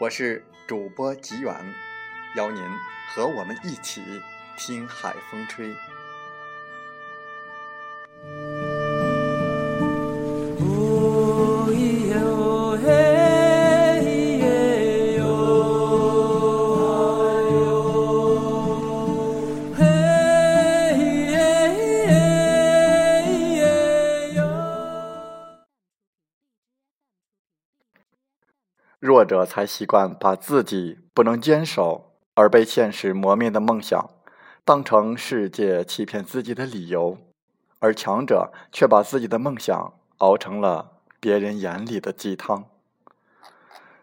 我是主播吉远。邀您和我们一起听海风吹。弱者才习惯把自己不能坚守。而被现实磨灭的梦想，当成世界欺骗自己的理由，而强者却把自己的梦想熬成了别人眼里的鸡汤。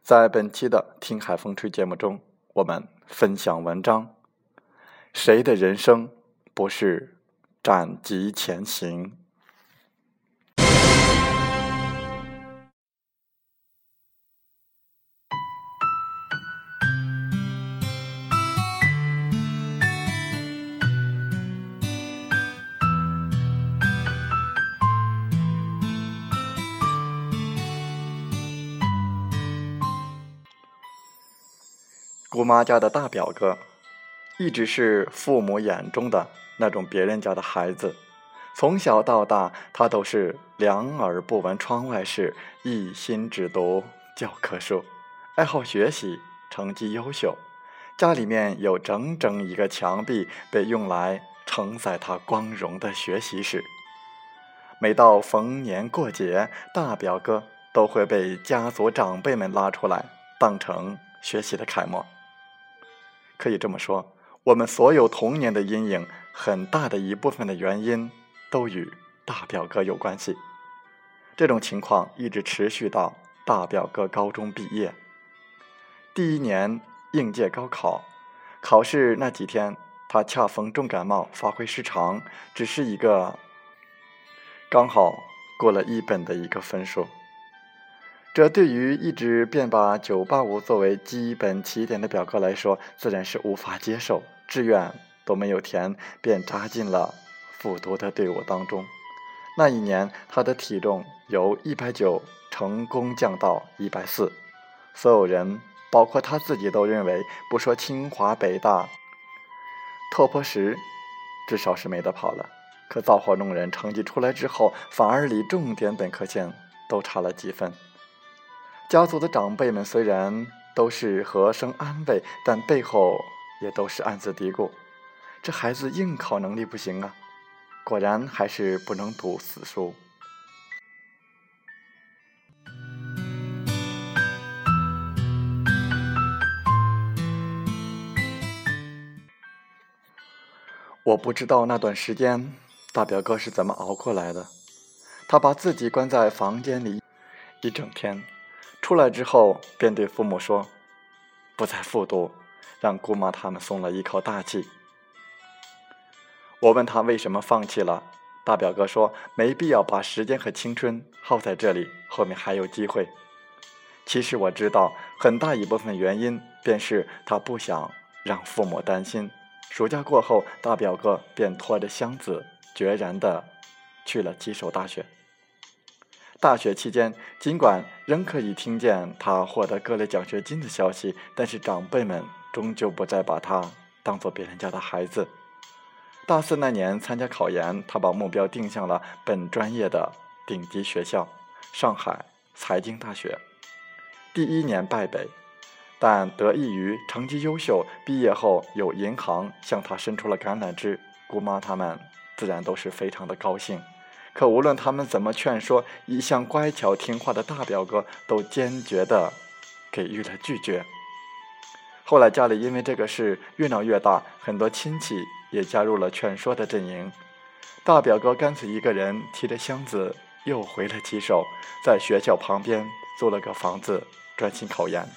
在本期的《听海风吹》节目中，我们分享文章：谁的人生不是斩棘前行？姑妈家的大表哥，一直是父母眼中的那种别人家的孩子。从小到大，他都是两耳不闻窗外事，一心只读教科书，爱好学习，成绩优秀。家里面有整整一个墙壁被用来承载他光荣的学习史。每到逢年过节，大表哥都会被家族长辈们拉出来，当成学习的楷模。可以这么说，我们所有童年的阴影，很大的一部分的原因都与大表哥有关系。这种情况一直持续到大表哥高中毕业。第一年应届高考，考试那几天，他恰逢重感冒，发挥失常，只是一个刚好过了一本的一个分数。这对于一直便把985作为基本起点的表哥来说，自然是无法接受。志愿都没有填，便扎进了复读的队伍当中。那一年，他的体重由190成功降到140，所有人，包括他自己，都认为不说清华北大，拓扑石至少是没得跑了。可造化弄人，成绩出来之后，反而离重点本科线都差了几分。家族的长辈们虽然都是和声安慰，但背后也都是暗自嘀咕：这孩子应考能力不行啊，果然还是不能读死书。我不知道那段时间大表哥是怎么熬过来的，他把自己关在房间里一整天。出来之后，便对父母说：“不再复读，让姑妈他们松了一口大气。”我问他为什么放弃了，大表哥说：“没必要把时间和青春耗在这里，后面还有机会。”其实我知道，很大一部分原因便是他不想让父母担心。暑假过后，大表哥便拖着箱子，决然的去了吉首大学。大学期间，尽管仍可以听见他获得各类奖学金的消息，但是长辈们终究不再把他当做别人家的孩子。大四那年参加考研，他把目标定向了本专业的顶级学校——上海财经大学。第一年败北，但得益于成绩优秀，毕业后有银行向他伸出了橄榄枝，姑妈他们自然都是非常的高兴。可无论他们怎么劝说，一向乖巧听话的大表哥都坚决的给予了拒绝。后来家里因为这个事越闹越大，很多亲戚也加入了劝说的阵营。大表哥干脆一个人提着箱子又回了吉首，在学校旁边租了个房子，专心考研。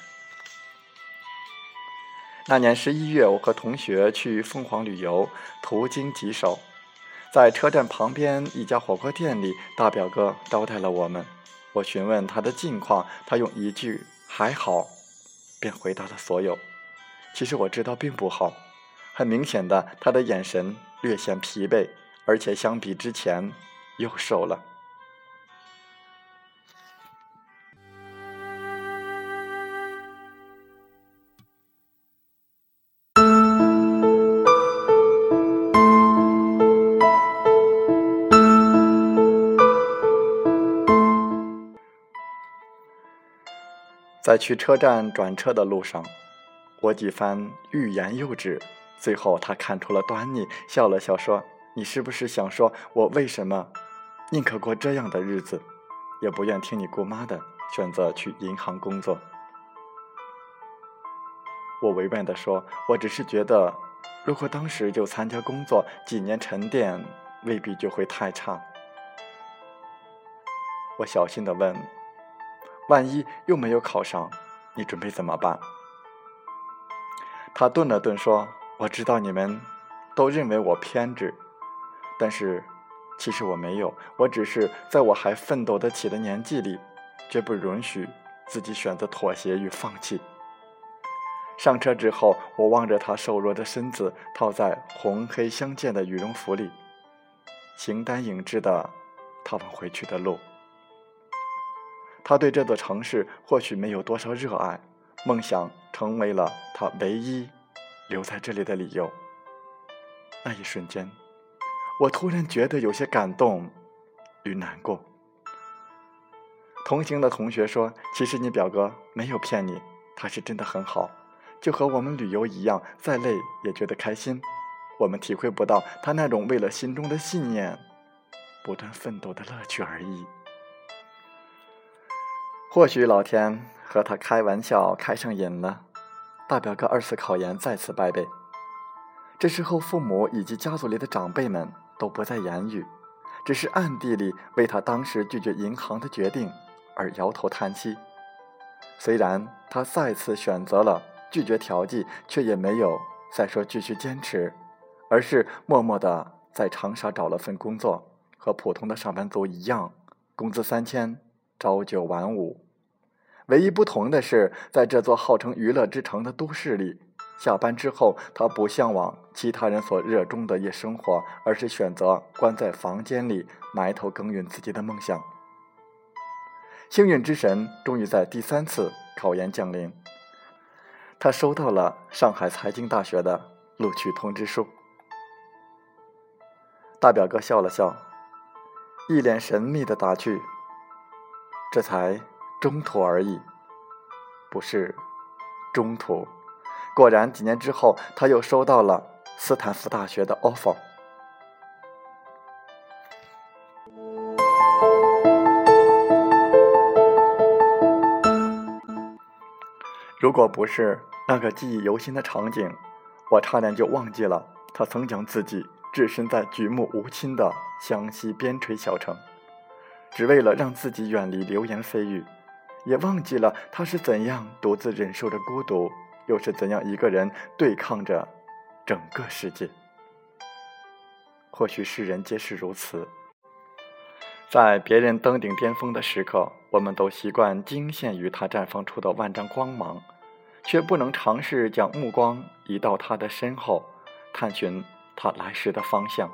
那年十一月，我和同学去凤凰旅游，途经吉首。在车站旁边一家火锅店里，大表哥招待了我们。我询问他的近况，他用一句“还好”便回答了所有。其实我知道并不好，很明显的，他的眼神略显疲惫，而且相比之前又瘦了。在去车站转车的路上，我几番欲言又止，最后他看出了端倪，笑了笑说：“你是不是想说我为什么宁可过这样的日子，也不愿听你姑妈的，选择去银行工作？”我委婉地说：“我只是觉得，如果当时就参加工作，几年沉淀未必就会太差。”我小心地问。万一又没有考上，你准备怎么办？他顿了顿说：“我知道你们都认为我偏执，但是其实我没有，我只是在我还奋斗得起的年纪里，绝不允许自己选择妥协与放弃。”上车之后，我望着他瘦弱的身子，套在红黑相间的羽绒服里，形单影只的踏往回去的路。他对这座城市或许没有多少热爱，梦想成为了他唯一留在这里的理由。那一瞬间，我突然觉得有些感动与难过。同行的同学说：“其实你表哥没有骗你，他是真的很好，就和我们旅游一样，再累也觉得开心。我们体会不到他那种为了心中的信念不断奋斗的乐趣而已。”或许老天和他开玩笑开上瘾了，大表哥二次考研再次败北。这时候，父母以及家族里的长辈们都不再言语，只是暗地里为他当时拒绝银行的决定而摇头叹息。虽然他再次选择了拒绝调剂，却也没有再说继续坚持，而是默默地在长沙找了份工作，和普通的上班族一样，工资三千，朝九晚五。唯一不同的是，在这座号称娱乐之城的都市里，下班之后，他不向往其他人所热衷的夜生活，而是选择关在房间里埋头耕耘自己的梦想。幸运之神终于在第三次考研降临，他收到了上海财经大学的录取通知书。大表哥笑了笑，一脸神秘的打趣：“这才。”中途而已，不是中途。果然，几年之后，他又收到了斯坦福大学的 offer。如果不是那个记忆犹新的场景，我差点就忘记了他曾将自己置身在举目无亲的湘西边陲小城，只为了让自己远离流言蜚语。也忘记了他是怎样独自忍受着孤独，又是怎样一个人对抗着整个世界。或许世人皆是如此，在别人登顶巅峰的时刻，我们都习惯惊羡于他绽放出的万丈光芒，却不能尝试将目光移到他的身后，探寻他来时的方向。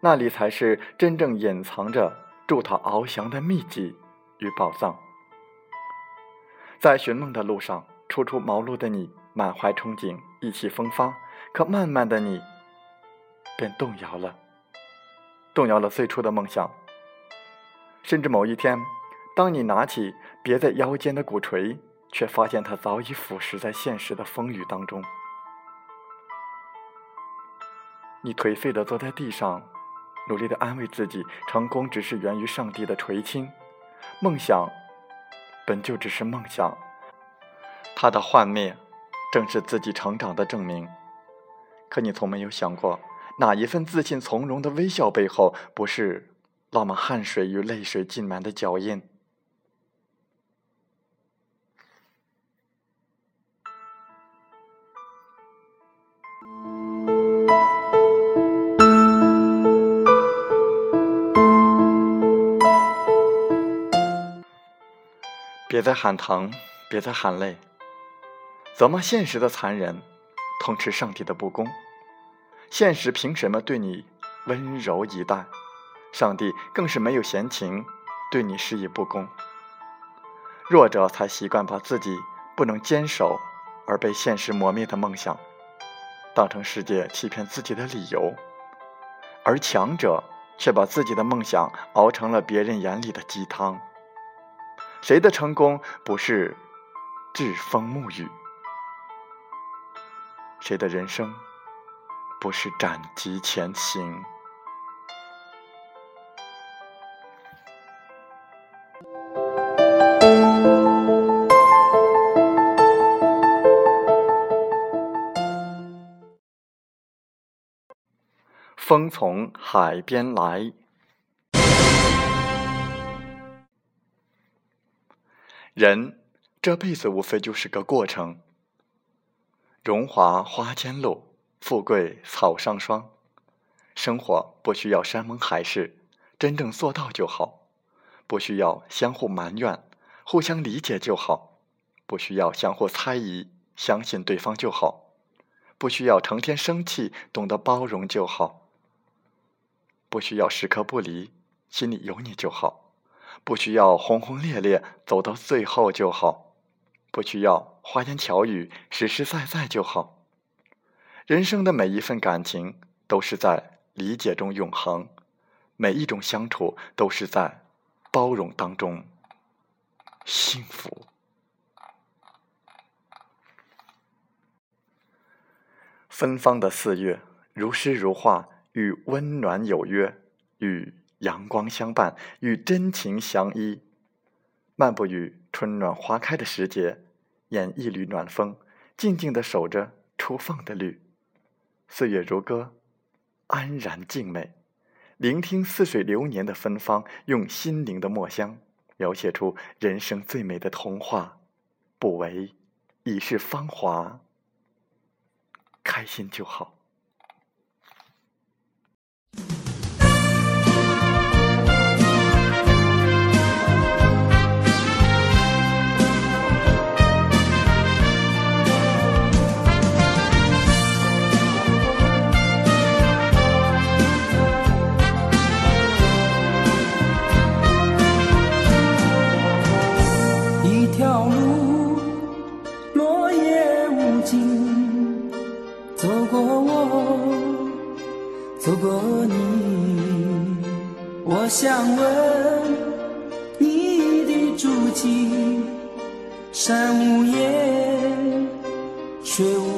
那里才是真正隐藏着助他翱翔的秘籍。与宝藏，在寻梦的路上，初出茅庐的你满怀憧憬，意气风发；可慢慢的你，便动摇了，动摇了最初的梦想，甚至某一天，当你拿起别在腰间的鼓槌，却发现它早已腐蚀在现实的风雨当中。你颓废的坐在地上，努力的安慰自己，成功只是源于上帝的垂青，梦想本就只是梦想，它的幻灭正是自己成长的证明。可你从没有想过，哪一份自信从容的微笑背后，不是落满汗水与泪水浸满的脚印？别再喊疼，别再喊累，责骂现实的残忍，痛斥上帝的不公。现实凭什么对你温柔以待？上帝更是没有闲情对你施以不公。弱者才习惯把自己不能坚守而被现实磨灭的梦想，当成世界欺骗自己的理由，而强者却把自己的梦想熬成了别人眼里的鸡汤。谁的成功不是栉风沐雨？谁的人生不是斩棘前行？风从海边来。人这辈子无非就是个过程。荣华花间露，富贵草上霜。生活不需要山盟海誓，真正做到就好；不需要相互埋怨，互相理解就好；不需要相互猜疑，相信对方就好；不需要成天生气，懂得包容就好；不需要时刻不离，心里有你就好。不需要轰轰烈烈，走到最后就好；不需要花言巧语，实实在在就好。人生的每一份感情都是在理解中永恒，每一种相处都是在包容当中幸福。芬芳的四月，如诗如画，与温暖有约，与。阳光相伴，与真情相依，漫步于春暖花开的时节，沿一缕暖风，静静地守着初放的绿。岁月如歌，安然静美。聆听似水流年的芬芳，用心灵的墨香，描写出人生最美的童话。不为已是芳华，开心就好。却无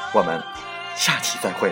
我们下期再会。